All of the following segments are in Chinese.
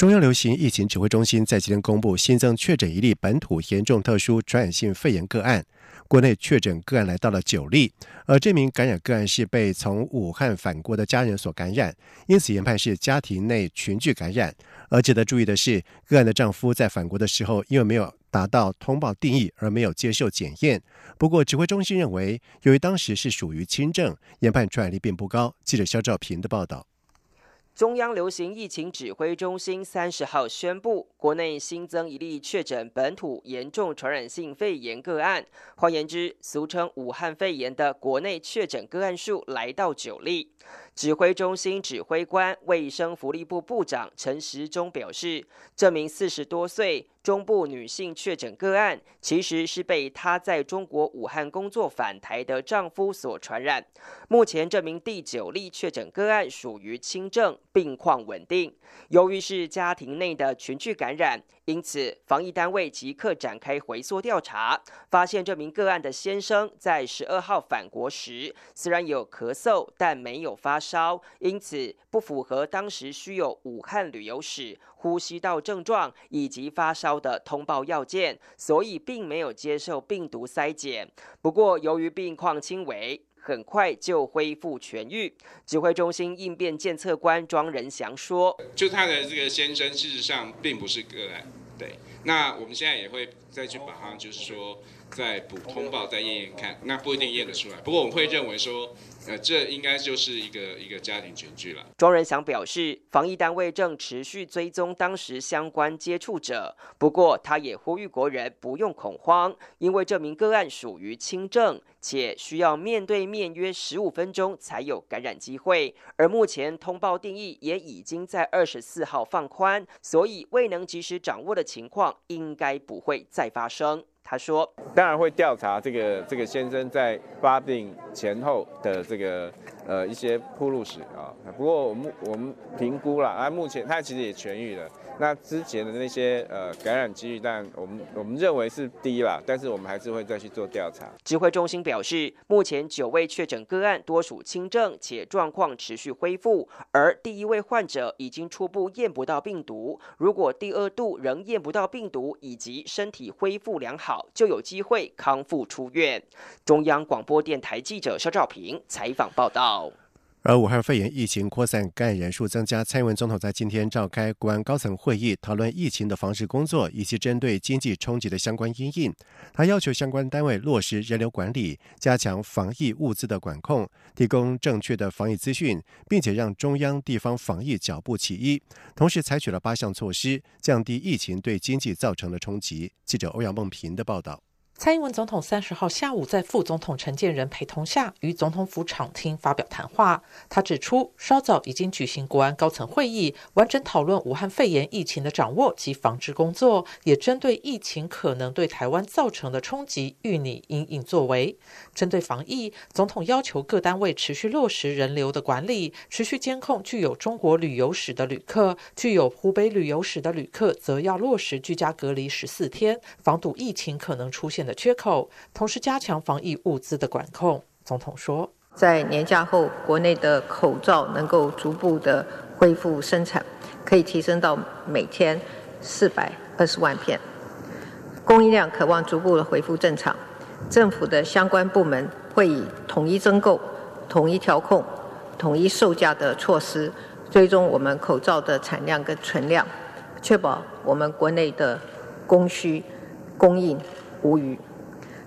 中央流行疫情指挥中心在今天公布新增确诊一例本土严重特殊传染性肺炎个案。国内确诊个案来到了九例，而这名感染个案是被从武汉返国的家人所感染，因此研判是家庭内群聚感染。而值得注意的是，个案的丈夫在返国的时候，因为没有达到通报定义，而没有接受检验。不过，指挥中心认为，由于当时是属于轻症，研判传染力并不高。记者肖兆平的报道。中央流行疫情指挥中心三十号宣布，国内新增一例确诊本土严重传染性肺炎个案，换言之，俗称武汉肺炎的国内确诊个案数来到九例。指挥中心指挥官、卫生福利部部长陈时中表示，这名四十多岁。中部女性确诊个案，其实是被她在中国武汉工作返台的丈夫所传染。目前这名第九例确诊个案属于轻症，病况稳定。由于是家庭内的群聚感染，因此防疫单位即刻展开回溯调查，发现这名个案的先生在十二号返国时，虽然有咳嗽，但没有发烧，因此不符合当时需有武汉旅游史。呼吸道症状以及发烧的通报要件，所以并没有接受病毒筛检。不过，由于病况轻微，很快就恢复痊愈。指挥中心应变监测官庄仁祥说：“就他的这个先生，事实上并不是个案。对，那我们现在也会再去把它，就是说再补通报，再验验看。那不一定验得出来。不过我们会认为说。”呃，这应该就是一个一个家庭群聚了。庄仁祥表示，防疫单位正持续追踪当时相关接触者，不过他也呼吁国人不用恐慌，因为这名个案属于轻症，且需要面对面约十五分钟才有感染机会。而目前通报定义也已经在二十四号放宽，所以未能及时掌握的情况应该不会再发生。他说：“当然会调查这个这个先生在发病前后的这个呃一些铺路史啊。不过我们我们评估了，啊，目前他其实也痊愈了。”那之前的那些呃感染几率，但我们我们认为是低啦，但是我们还是会再去做调查。指挥中心表示，目前九位确诊个案多属轻症，且状况持续恢复，而第一位患者已经初步验不到病毒。如果第二度仍验不到病毒，以及身体恢复良好，就有机会康复出院。中央广播电台记者肖兆平采访报道。而武汉肺炎疫情扩散，感染人数增加。蔡英文总统在今天召开国安高层会议，讨论疫情的防治工作以及针对经济冲击的相关因应。他要求相关单位落实人流管理，加强防疫物资的管控，提供正确的防疫资讯，并且让中央地方防疫脚步齐一。同时，采取了八项措施，降低疫情对经济造成的冲击。记者欧阳梦平的报道。蔡英文总统三十号下午在副总统陈建仁陪同下，于总统府场厅发表谈话。他指出，稍早已经举行国安高层会议，完整讨论武汉肺炎疫情的掌握及防治工作，也针对疫情可能对台湾造成的冲击，予拟应应作为。针对防疫，总统要求各单位持续落实人流的管理，持续监控具有中国旅游史的旅客，具有湖北旅游史的旅客则要落实居家隔离十四天，防堵疫情可能出现的。缺口，同时加强防疫物资的管控。总统说，在年假后，国内的口罩能够逐步的恢复生产，可以提升到每天四百二十万片，供应量渴望逐步的恢复正常。政府的相关部门会以统一增购、统一调控、统一售价的措施，追踪我们口罩的产量跟存量，确保我们国内的供需供应。无虞，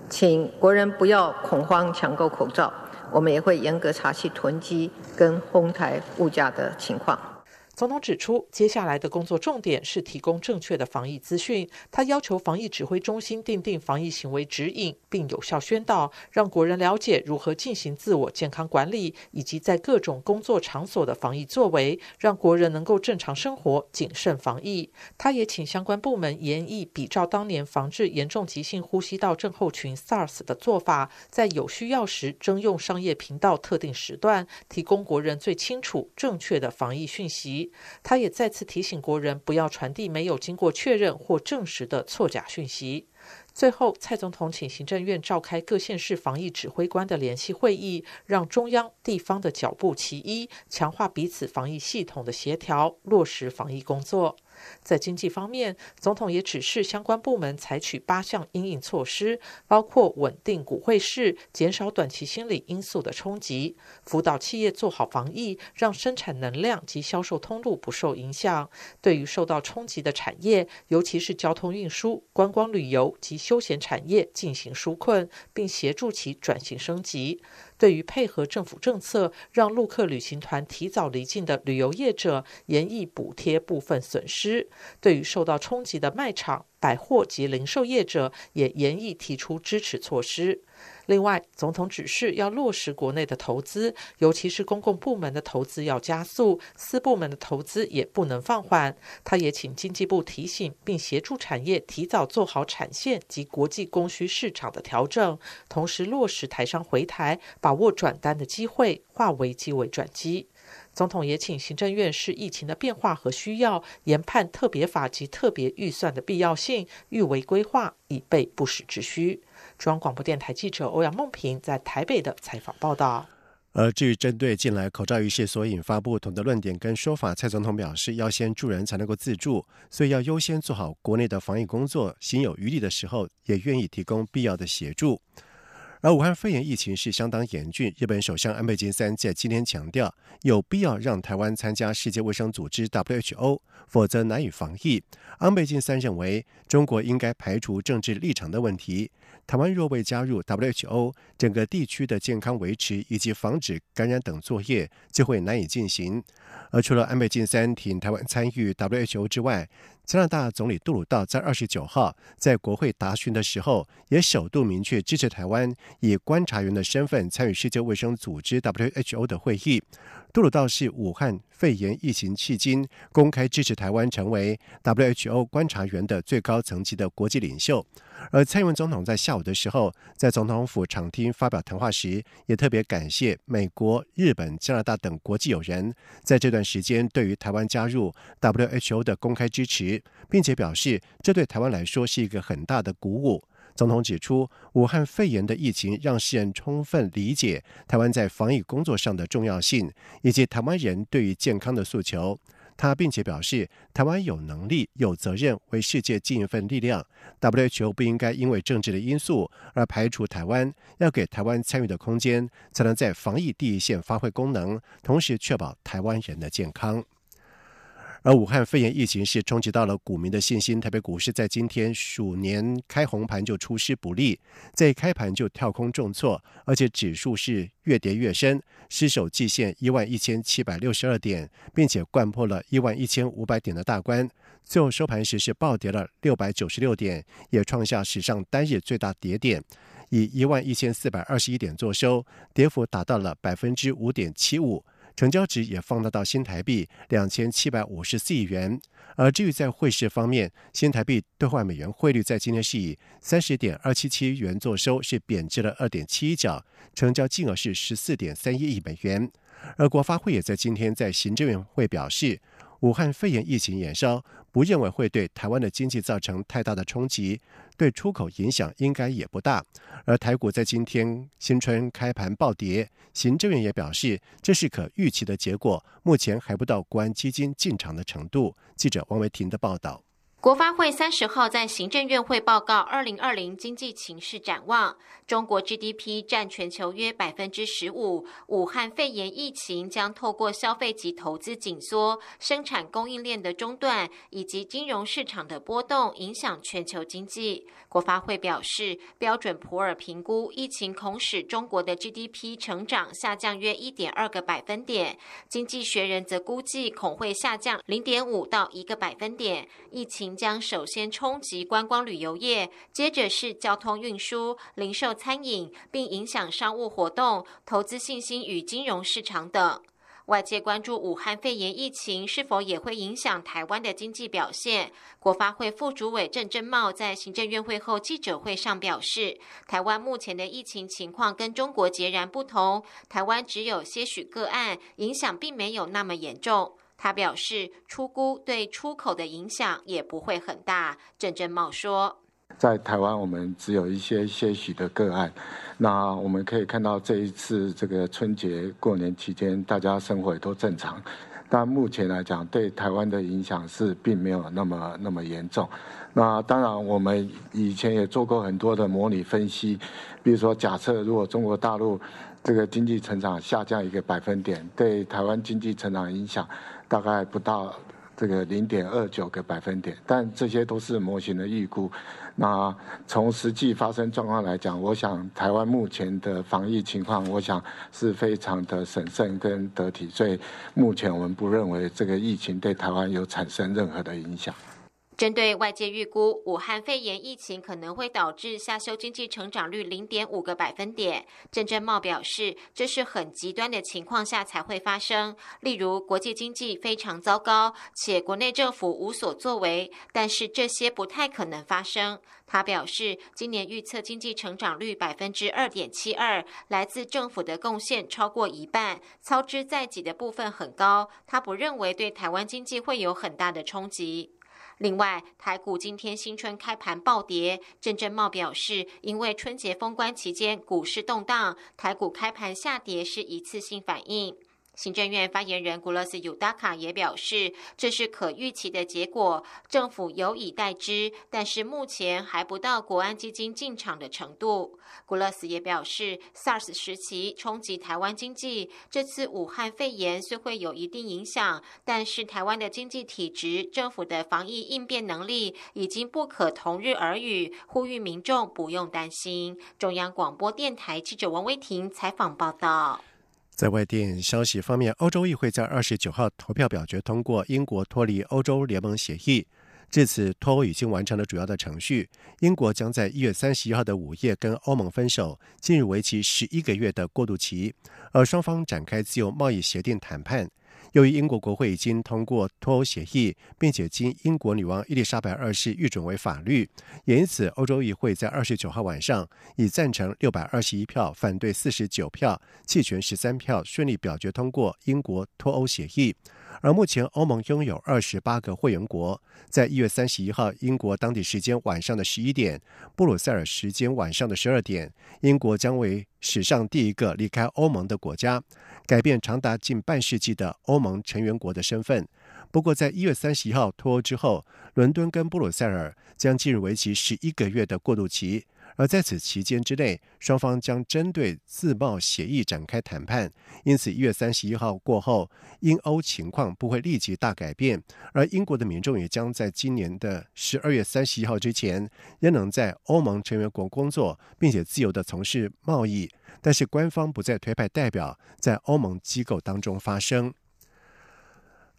请国人不要恐慌抢购口罩，我们也会严格查缉囤积跟哄抬物价的情况。总统指出，接下来的工作重点是提供正确的防疫资讯。他要求防疫指挥中心订定防疫行为指引，并有效宣导，让国人了解如何进行自我健康管理，以及在各种工作场所的防疫作为，让国人能够正常生活、谨慎防疫。他也请相关部门研议，比照当年防治严重急性呼吸道症候群 SARS 的做法，在有需要时征用商业频道特定时段，提供国人最清楚、正确的防疫讯息。他也再次提醒国人不要传递没有经过确认或证实的错假讯息。最后，蔡总统请行政院召开各县市防疫指挥官的联席会议，让中央、地方的脚步齐一，强化彼此防疫系统的协调，落实防疫工作。在经济方面，总统也指示相关部门采取八项应应措施，包括稳定股汇市、减少短期心理因素的冲击、辅导企业做好防疫，让生产能量及销售通路不受影响。对于受到冲击的产业，尤其是交通运输、观光旅游及休闲产业进行纾困，并协助其转型升级。对于配合政府政策，让陆客旅行团提早离境的旅游业者，严议补贴部分损失；对于受到冲击的卖场。百货及零售业者也严议提出支持措施。另外，总统指示要落实国内的投资，尤其是公共部门的投资要加速，私部门的投资也不能放缓。他也请经济部提醒，并协助产业提早做好产线及国际供需市场的调整，同时落实台商回台，把握转单的机会，化危机为转机。总统也请行政院视疫情的变化和需要，研判特别法及特别预算的必要性，预为规划，以备不时之需。中央广播电台记者欧阳梦平在台北的采访报道。而至于针对近来口罩一事所引发不同的论点跟说法，蔡总统表示，要先助人才能够自助，所以要优先做好国内的防疫工作，心有余力的时候，也愿意提供必要的协助。而武汉肺炎疫情是相当严峻，日本首相安倍晋三在今天强调，有必要让台湾参加世界卫生组织 WHO，否则难以防疫。安倍晋三认为，中国应该排除政治立场的问题。台湾若未加入 WHO，整个地区的健康维持以及防止感染等作业就会难以进行。而除了安倍晋三挺台湾参与 WHO 之外，加拿大总理杜鲁道在二十九号在国会答询的时候，也首度明确支持台湾以观察员的身份参与世界卫生组织 WHO 的会议。杜鲁道是武汉肺炎疫情迄今公开支持台湾成为 WHO 观察员的最高层级的国际领袖。而蔡英文总统在下午的时候，在总统府场厅发表谈话时，也特别感谢美国、日本、加拿大等国际友人在这段时间对于台湾加入 WHO 的公开支持，并且表示这对台湾来说是一个很大的鼓舞。总统指出，武汉肺炎的疫情让世人充分理解台湾在防疫工作上的重要性，以及台湾人对于健康的诉求。他并且表示，台湾有能力、有责任为世界尽一份力量。WHO 不应该因为政治的因素而排除台湾，要给台湾参与的空间，才能在防疫第一线发挥功能，同时确保台湾人的健康。而武汉肺炎疫情是冲击到了股民的信心，台北股市在今天鼠年开红盘就出师不利，在开盘就跳空重挫，而且指数是越跌越深，失守季线一万一千七百六十二点，并且贯破了一万一千五百点的大关，最后收盘时是暴跌了六百九十六点，也创下史上单日最大跌点，以一万一千四百二十一点作收，跌幅达到了百分之五点七五。成交值也放大到新台币两千七百五十四亿元。而至于在汇市方面，新台币兑换美元汇率在今天是以三十点二七七元作收，是贬值了二点七一角，成交金额是十四点三一亿美元。而国发会也在今天在行政院会表示。武汉肺炎疫情延烧，不认为会对台湾的经济造成太大的冲击，对出口影响应该也不大。而台股在今天新春开盘暴跌，行政院也表示这是可预期的结果，目前还不到国安基金进场的程度。记者王维婷的报道。国发会三十号在行政院会报告二零二零经济情势展望，中国 GDP 占全球约百分之十五。武汉肺炎疫情将透过消费及投资紧缩、生产供应链的中断以及金融市场的波动，影响全球经济。国发会表示，标准普尔评估疫情恐使中国的 GDP 成长下降约一点二个百分点。经济学人则估计恐会下降零点五到一个百分点。疫情。将首先冲击观光旅游业，接着是交通运输、零售、餐饮，并影响商务活动、投资信心与金融市场等。外界关注武汉肺炎疫情是否也会影响台湾的经济表现。国发会副主委郑振茂在行政院会后记者会上表示，台湾目前的疫情情况跟中国截然不同，台湾只有些许个案，影响并没有那么严重。他表示，出估对出口的影响也不会很大。郑振茂说，在台湾，我们只有一些些许的个案。那我们可以看到，这一次这个春节过年期间，大家生活也都正常。但目前来讲，对台湾的影响是并没有那么那么严重。那当然，我们以前也做过很多的模拟分析，比如说，假设如果中国大陆这个经济成长下降一个百分点，对台湾经济成长影响。大概不到这个零点二九个百分点，但这些都是模型的预估。那从实际发生状况来讲，我想台湾目前的防疫情况，我想是非常的审慎跟得体，所以目前我们不认为这个疫情对台湾有产生任何的影响。针对外界预估，武汉肺炎疫情可能会导致下修经济成长率零点五个百分点。郑振茂表示，这是很极端的情况下才会发生，例如国际经济非常糟糕，且国内政府无所作为。但是这些不太可能发生。他表示，今年预测经济成长率百分之二点七二，来自政府的贡献超过一半，操之在己的部分很高。他不认为对台湾经济会有很大的冲击。另外，台股今天新春开盘暴跌，郑振茂表示，因为春节封关期间股市动荡，台股开盘下跌是一次性反应。行政院发言人古勒斯尤达卡也表示，这是可预期的结果，政府有以待之，但是目前还不到国安基金进场的程度。古勒斯也表示，SARS 时期冲击台湾经济，这次武汉肺炎虽会有一定影响，但是台湾的经济体质、政府的防疫应变能力已经不可同日而语，呼吁民众不用担心。中央广播电台记者王威婷采访报道。在外电消息方面，欧洲议会在二十九号投票表决通过英国脱离欧洲联盟协议。至此，脱欧已经完成了主要的程序。英国将在一月三十一号的午夜跟欧盟分手，进入为期十一个月的过渡期，而双方展开自由贸易协定谈判。由于英国国会已经通过脱欧协议，并且经英国女王伊丽莎白二世预准为法律，也因此欧洲议会在二十九号晚上以赞成六百二十一票、反对四十九票、弃权十三票顺利表决通过英国脱欧协议。而目前，欧盟拥有二十八个会员国。在一月三十一号，英国当地时间晚上的十一点，布鲁塞尔时间晚上的十二点，英国将为史上第一个离开欧盟的国家，改变长达近半世纪的欧盟成员国的身份。不过，在一月三十一号脱欧之后，伦敦跟布鲁塞尔将进入为期十一个月的过渡期。而在此期间之内，双方将针对自贸协议展开谈判。因此，一月三十一号过后，英欧情况不会立即大改变。而英国的民众也将在今年的十二月三十一号之前，仍能在欧盟成员国工作，并且自由的从事贸易。但是，官方不再推派代表在欧盟机构当中发声。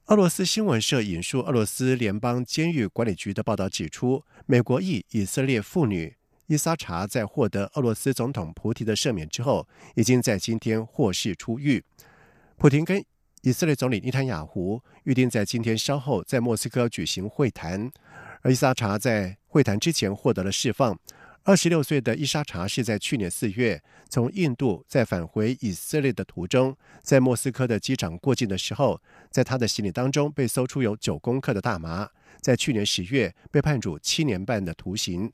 俄罗斯新闻社引述俄罗斯联邦监狱管理局的报道指出，美国裔以色列妇女。伊萨查在获得俄罗斯总统普提的赦免之后，已经在今天获释出狱。普廷跟以色列总理内塔雅胡预定在今天稍后在莫斯科举行会谈，而伊萨查在会谈之前获得了释放。二十六岁的伊莎查是在去年四月从印度在返回以色列的途中，在莫斯科的机场过境的时候，在他的行李当中被搜出有九公克的大麻，在去年十月被判处七年半的徒刑。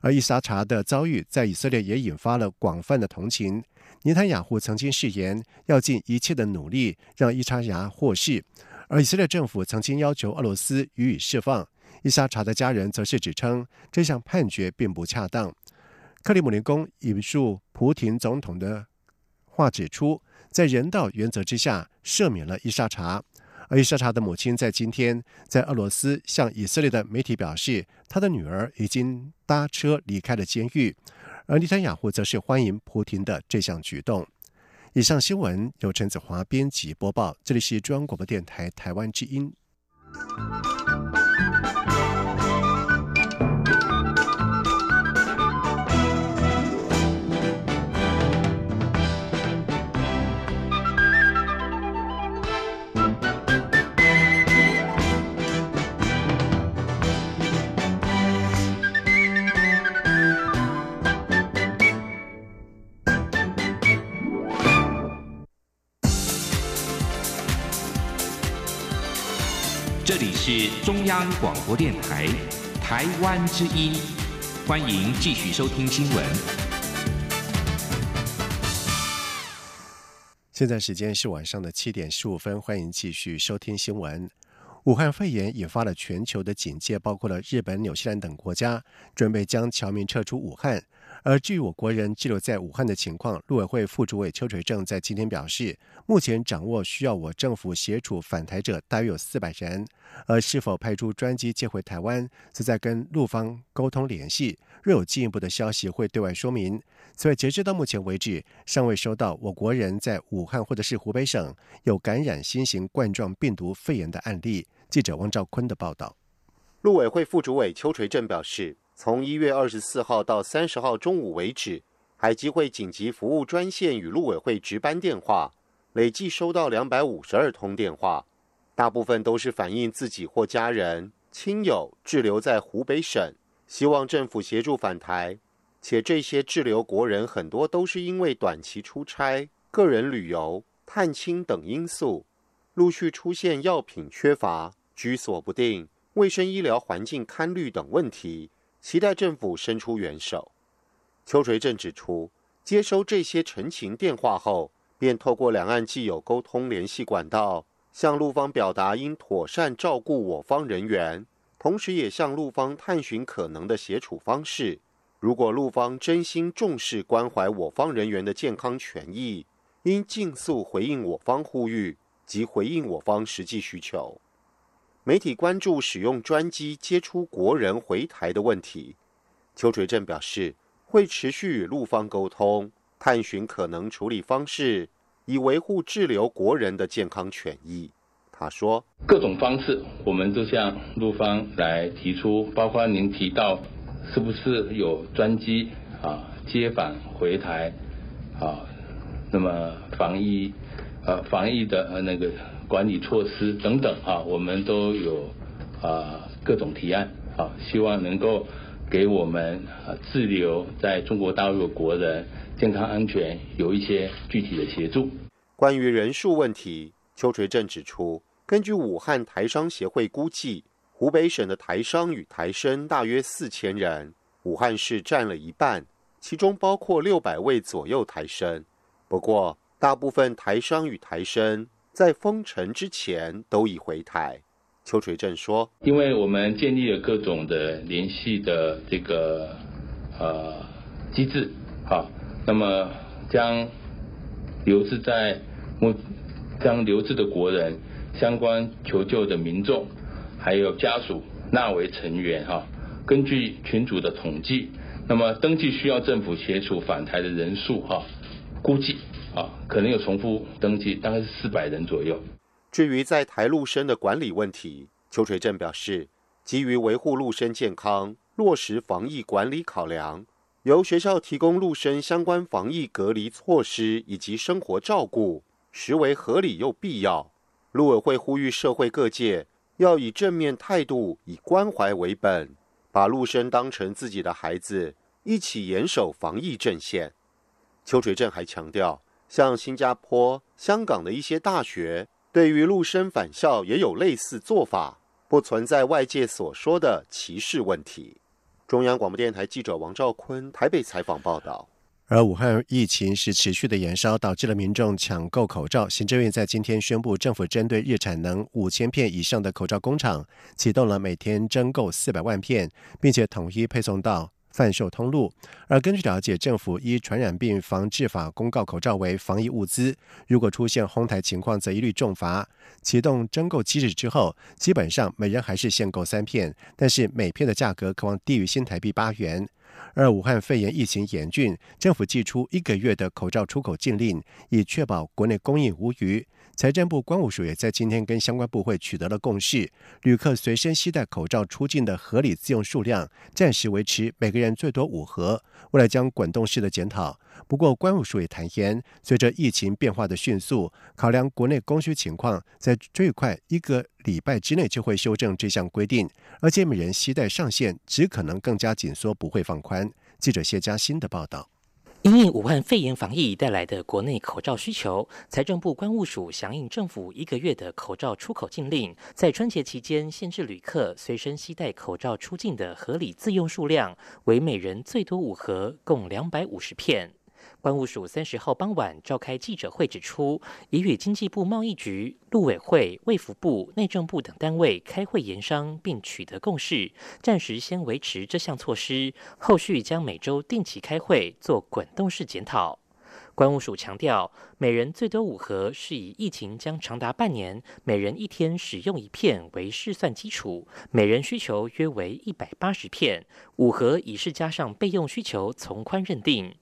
而伊莎查的遭遇在以色列也引发了广泛的同情。尼坦雅胡曾经誓言要尽一切的努力让伊莎牙获释，而以色列政府曾经要求俄罗斯予以释放。伊莎查的家人则是指称这项判决并不恰当。克里姆林宫引述普廷总统的话指出，在人道原则之下赦免了伊莎查。而伊莎查的母亲在今天在俄罗斯向以色列的媒体表示，她的女儿已经搭车离开了监狱。而尼坦雅胡则是欢迎普廷的这项举动。以上新闻由陈子华编辑播报，这里是中央广播电台台湾之音。这里是中央广播电台台湾之音，欢迎继续收听新闻。现在时间是晚上的七点十五分，欢迎继续收听新闻。武汉肺炎引发了全球的警戒，包括了日本、纽西兰等国家准备将侨民撤出武汉。而至于我国人滞留在武汉的情况，陆委会副主委邱垂正在今天表示，目前掌握需要我政府协助返台者大约有四百人，而是否派出专机接回台湾，则在跟陆方沟通联系，若有进一步的消息会对外说明。此外，截至到目前为止，尚未收到我国人在武汉或者是湖北省有感染新型冠状病毒肺炎的案例。记者汪兆坤的报道。陆委会副主委邱垂正表示。从一月二十四号到三十号中午为止，海基会紧急服务专线与陆委会值班电话累计收到两百五十二通电话，大部分都是反映自己或家人、亲友滞留在湖北省，希望政府协助返台。且这些滞留国人很多都是因为短期出差、个人旅游、探亲等因素，陆续出现药品缺乏、居所不定、卫生医疗环境堪虑等问题。期待政府伸出援手。邱垂正指出，接收这些陈情电话后，便透过两岸既有沟通联系管道，向陆方表达应妥善照顾我方人员，同时也向陆方探寻可能的协处方式。如果陆方真心重视关怀我方人员的健康权益，应尽速回应我方呼吁及回应我方实际需求。媒体关注使用专机接出国人回台的问题，邱垂正表示会持续与陆方沟通，探寻可能处理方式，以维护滞留国人的健康权益。他说：“各种方式我们都向陆方来提出，包括您提到是不是有专机啊接返回台啊，那么防疫呃防疫的那个。”管理措施等等啊，我们都有啊各种提案啊，希望能够给我们啊滞留在中国大陆的国人健康安全有一些具体的协助。关于人数问题，邱垂正指出，根据武汉台商协会估计，湖北省的台商与台生大约四千人，武汉市占了一半，其中包括六百位左右台生。不过，大部分台商与台生。在封城之前都已回台，邱垂正说：“因为我们建立了各种的联系的这个呃机制，好，那么将留置在目将留置的国人、相关求救的民众，还有家属纳为成员哈。根据群组的统计，那么登记需要政府协助返台的人数哈，估计。”啊，可能有重复登记，大概是四百人左右。至于在台陆生的管理问题，邱垂正表示，基于维护陆生健康、落实防疫管理考量，由学校提供陆生相关防疫隔离措施以及生活照顾，实为合理又必要。陆委会呼吁社会各界要以正面态度，以关怀为本，把陆生当成自己的孩子，一起严守防疫阵线。邱垂正还强调。像新加坡、香港的一些大学，对于陆生返校也有类似做法，不存在外界所说的歧视问题。中央广播电台记者王兆坤台北采访报道。而武汉疫情是持续的延烧，导致了民众抢购口罩。行政院在今天宣布，政府针对日产能五千片以上的口罩工厂，启动了每天征购四百万片，并且统一配送到贩售通路。而根据了解，政府依传染病防治法公告口罩为防疫物资，如果出现哄抬情况，则一律重罚。启动征购机制之后，基本上每人还是限购三片，但是每片的价格可望低于新台币八元。而武汉肺炎疫情严峻，政府寄出一个月的口罩出口禁令，以确保国内供应无虞。财政部关务署也在今天跟相关部会取得了共识，旅客随身携带口罩出境的合理自用数量暂时维持每个人最多五盒，未来将滚动式的检讨。不过关务署也坦言，随着疫情变化的迅速，考量国内供需情况，在最快一个礼拜之内就会修正这项规定，而且每人携带上限只可能更加紧缩，不会放宽。记者谢佳欣的报道。因应武汉肺炎防疫带来的国内口罩需求，财政部关务署响应政府一个月的口罩出口禁令，在春节期间限制旅客随身携带口罩出境的合理自用数量为每人最多五盒，共两百五十片。关务署三十号傍晚召开记者会，指出已与经济部贸易局、陆委会、卫福部、内政部等单位开会研商，并取得共识，暂时先维持这项措施，后续将每周定期开会做滚动式检讨。关务署强调，每人最多五盒，是以疫情将长达半年，每人一天使用一片为试算基础，每人需求约为一百八十片，五盒已是加上备用需求从宽认定。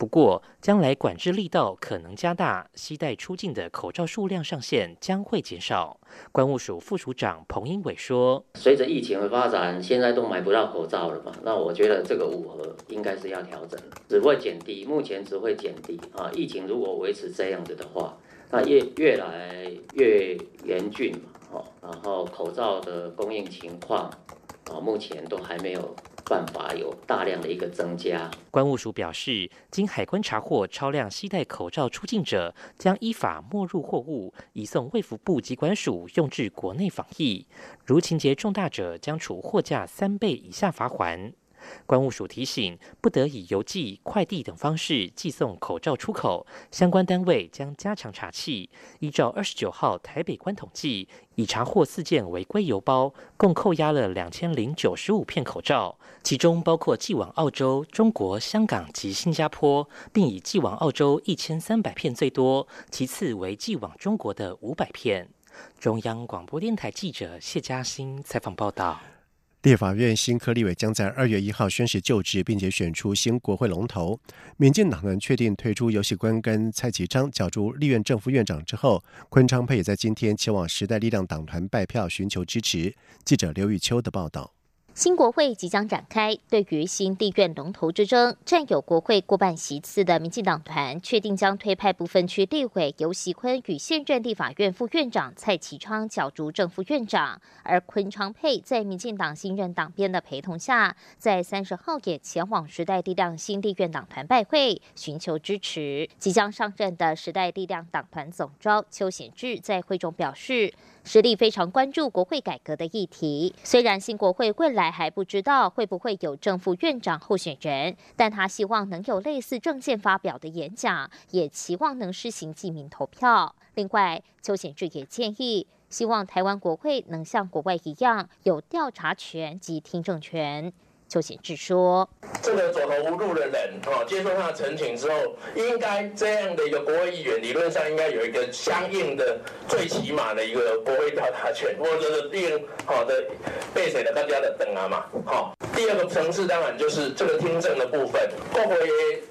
不过，将来管制力道可能加大，携带出境的口罩数量上限将会减少。关务署副署长彭英伟说：“随着疫情的发展，现在都买不到口罩了嘛？那我觉得这个五盒应该是要调整，只会减低，目前只会减低啊。疫情如果维持这样子的话，那越越来越严峻嘛，哦，然后口罩的供应情况啊，目前都还没有。”办法有大量的一个增加。关务署表示，经海关查获超量携带口罩出境者，将依法没入货物，移送卫福部机关署用至国内防疫。如情节重大者，将处货价三倍以下罚款。关务署提醒，不得以邮寄、快递等方式寄送口罩出口。相关单位将加强查缉。依照二十九号台北关统计，已查获四件违规邮包，共扣押了两千零九十五片口罩，其中包括寄往澳洲、中国香港及新加坡，并以寄往澳洲一千三百片最多，其次为寄往中国的五百片。中央广播电台记者谢嘉欣采访报道。立法院新科立委将在二月一号宣誓就职，并且选出新国会龙头。民进党人确定推出游戏官跟蔡其昌角逐立院正副院长之后，昆昌佩也在今天前往时代力量党团拜票，寻求支持。记者刘玉秋的报道。新国会即将展开，对于新地院龙头之争，占有国会过半席次的民进党团确定将推派部分区立委游锡坤与现任立法院副院长蔡其昌角逐正副院长，而昆昌佩在民进党新任党编的陪同下，在三十号也前往时代力量新地院党团拜会，寻求支持。即将上任的时代力量党团总召邱显智在会中表示。实力非常关注国会改革的议题。虽然新国会未来还不知道会不会有正副院长候选人，但他希望能有类似政见发表的演讲，也期望能施行记名投票。另外，邱显志也建议，希望台湾国会能像国外一样有调查权及听证权。邱显智说：“这个走投无路的人，哦，接受他的陈情之后，应该这样的一个国会议员，理论上应该有一个相应的最起码的一个国会调查权，或者是令好的被谁的大家的等啊嘛，好。第二个层次当然就是这个听证的部分，国会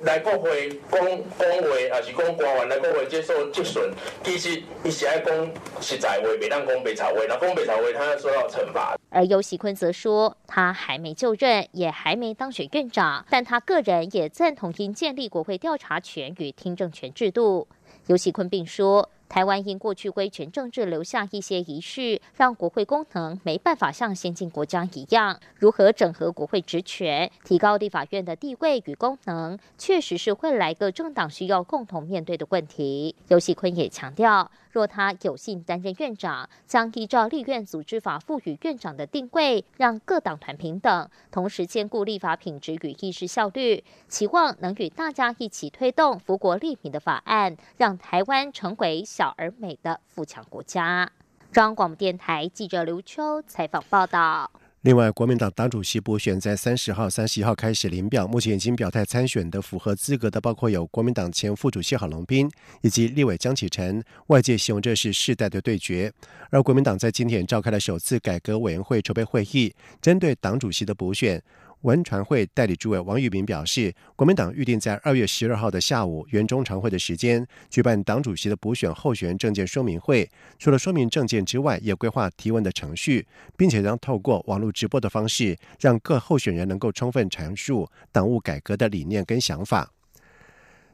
来国会讲讲话，还是公官员来国会接受质询，其实一是爱公实在话，别当公白草话，那公白草话，他要受到惩罚。”而尤喜坤则说，他还没就任，也还没当选院长，但他个人也赞同应建立国会调查权与听证权制度。尤喜坤并说，台湾因过去威权政治留下一些仪式，让国会功能没办法像先进国家一样，如何整合国会职权，提高立法院的地位与功能，确实是未来各政党需要共同面对的问题。尤喜坤也强调。若他有幸担任院长，将依照立院组织法赋予院长的定位，让各党团平等，同时兼顾立法品质与议事效率，期望能与大家一起推动福国利民的法案，让台湾成为小而美的富强国家。中央广播电台记者刘秋采访报道。另外，国民党党主席补选在三十号、三十一号开始临表，目前已经表态参选的、符合资格的，包括有国民党前副主席郝龙斌以及立委江启臣。外界形容这是世代的对决。而国民党在今天召开了首次改革委员会筹备会议，针对党主席的补选。文传会代理主委王玉明表示，国民党预定在二月十二号的下午，原中常会的时间举办党主席的补选候选人证件说明会。除了说明证件之外，也规划提问的程序，并且将透过网络直播的方式，让各候选人能够充分阐述党务改革的理念跟想法。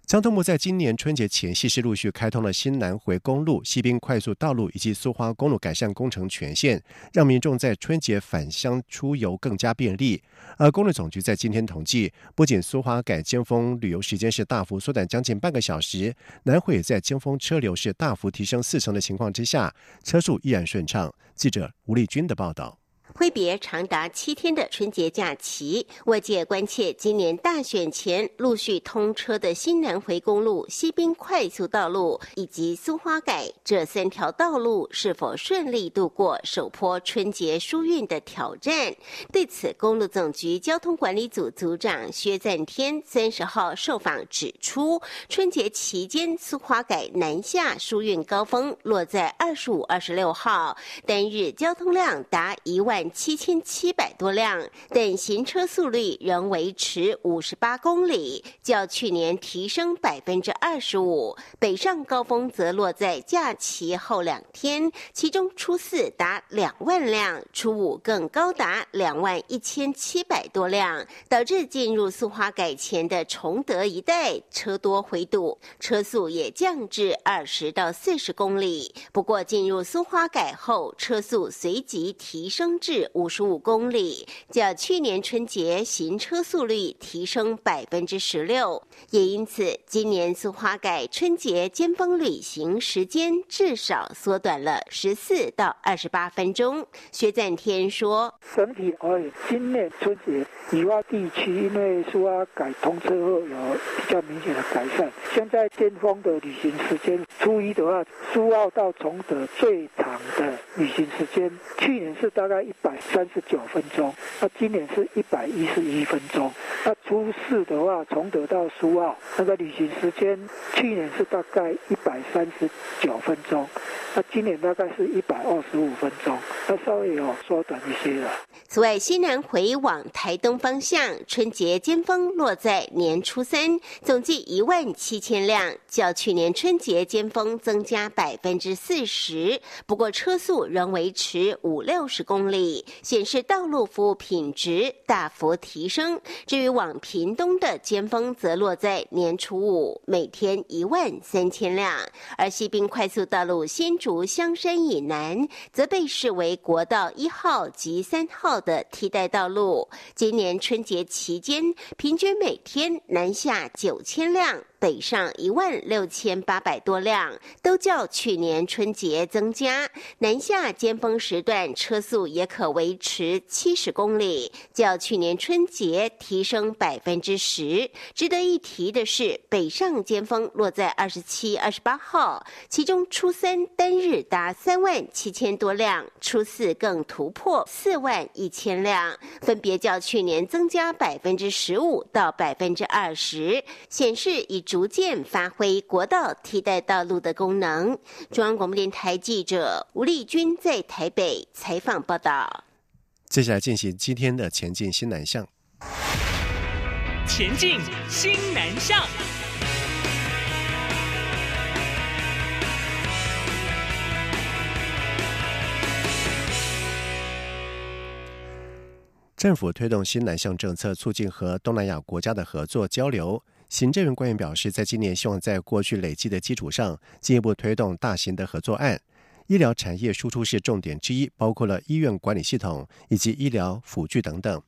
交通部在今年春节前夕是陆续开通了新南回公路、西滨快速道路以及苏花公路改善工程全线，让民众在春节返乡出游更加便利。而公路总局在今天统计，不仅苏花改尖峰旅游时间是大幅缩短将近半个小时，南回也在尖峰车流是大幅提升四成的情况之下，车速依然顺畅。记者吴丽君的报道。挥别长达七天的春节假期，外界关切今年大选前陆续通车的新南回公路、西滨快速道路以及苏花改这三条道路是否顺利度过首波春节疏运的挑战。对此，公路总局交通管理组组长薛赞天三十号受访指出，春节期间苏花改南下疏运高峰落在二十五、二十六号，单日交通量达一万。七千七百多辆，但行车速率仍维持五十八公里，较去年提升百分之二十五。北上高峰则落在假期后两天，其中初四达两万辆，初五更高达两万一千七百多辆，导致进入苏花改前的崇德一带车多回堵，车速也降至二十到四十公里。不过进入苏花改后，车速随即提升至。五十五公里，较去年春节行车速率提升百分之十六，也因此今年苏花改春节尖峰旅行时间至少缩短了十四到二十八分钟。薛赞天说：“整体而言，今年春节以外地区因为苏花改通车后有比较明显的改善。现在尖峰的旅行时间，初一的话，苏澳到崇德最长的旅行时间，去年是大概一。”百三十九分钟，那今年是一百一十一分钟。那初四的话，从德到苏澳，那个旅行时间，去年是大概一百三十九分钟，那今年大概是一百二十五分钟，那稍微有缩短一些了。此外，西南回往台东方向，春节尖峰落在年初三，总计一万七千辆，较去年春节尖峰增加百分之四十。不过车速仍维持五六十公里。显示道路服务品质大幅提升。至于往屏东的尖峰，则落在年初五，每天一万三千辆；而西滨快速道路新竹香山以南，则被视为国道一号及三号的替代道路。今年春节期间，平均每天南下九千辆。北上一万六千八百多辆，都较去年春节增加。南下尖峰时段车速也可维持七十公里，较去年春节提升百分之十。值得一提的是，北上尖峰落在二十七、二十八号，其中初三单日达三万七千多辆，初四更突破四万一千辆，分别较去年增加百分之十五到百分之二十，显示已。逐渐发挥国道替代道路的功能。中央广播电台记者吴丽君在台北采访报道。接下来进行今天的前进新南向。前进新南向。政府推动新南向政策，促进和东南亚国家的合作交流。行政院官员表示，在今年希望在过去累积的基础上，进一步推动大型的合作案。医疗产业输出是重点之一，包括了医院管理系统以及医疗辅具等等。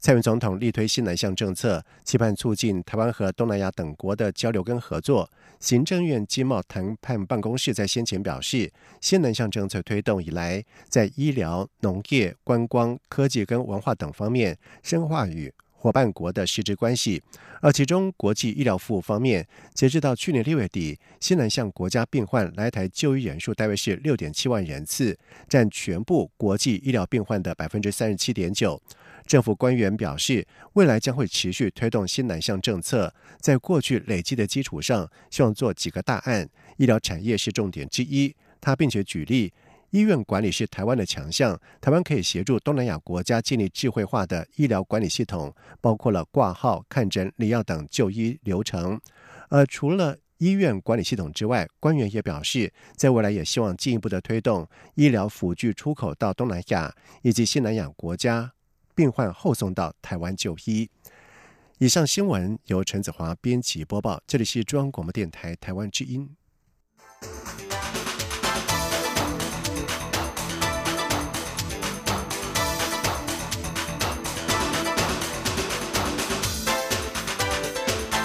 蔡英文总统力推新南向政策，期盼促进台湾和东南亚等国的交流跟合作。行政院经贸谈判办公室在先前表示，新南向政策推动以来，在医疗、农业、观光、科技跟文化等方面深化与伙伴国的实质关系。而其中国际医疗服务方面，截至到去年六月底，新南向国家病患来台就医人数大约是六点七万人次，占全部国际医疗病患的百分之三十七点九。政府官员表示，未来将会持续推动新南向政策，在过去累积的基础上，希望做几个大案。医疗产业是重点之一。他并且举例，医院管理是台湾的强项，台湾可以协助东南亚国家建立智慧化的医疗管理系统，包括了挂号、看诊、领药等就医流程。而除了医院管理系统之外，官员也表示，在未来也希望进一步的推动医疗辅具出口到东南亚以及西南亚国家。病患后送到台湾就医。以上新闻由陈子华编辑播报，这里是中央广播电台台湾之音。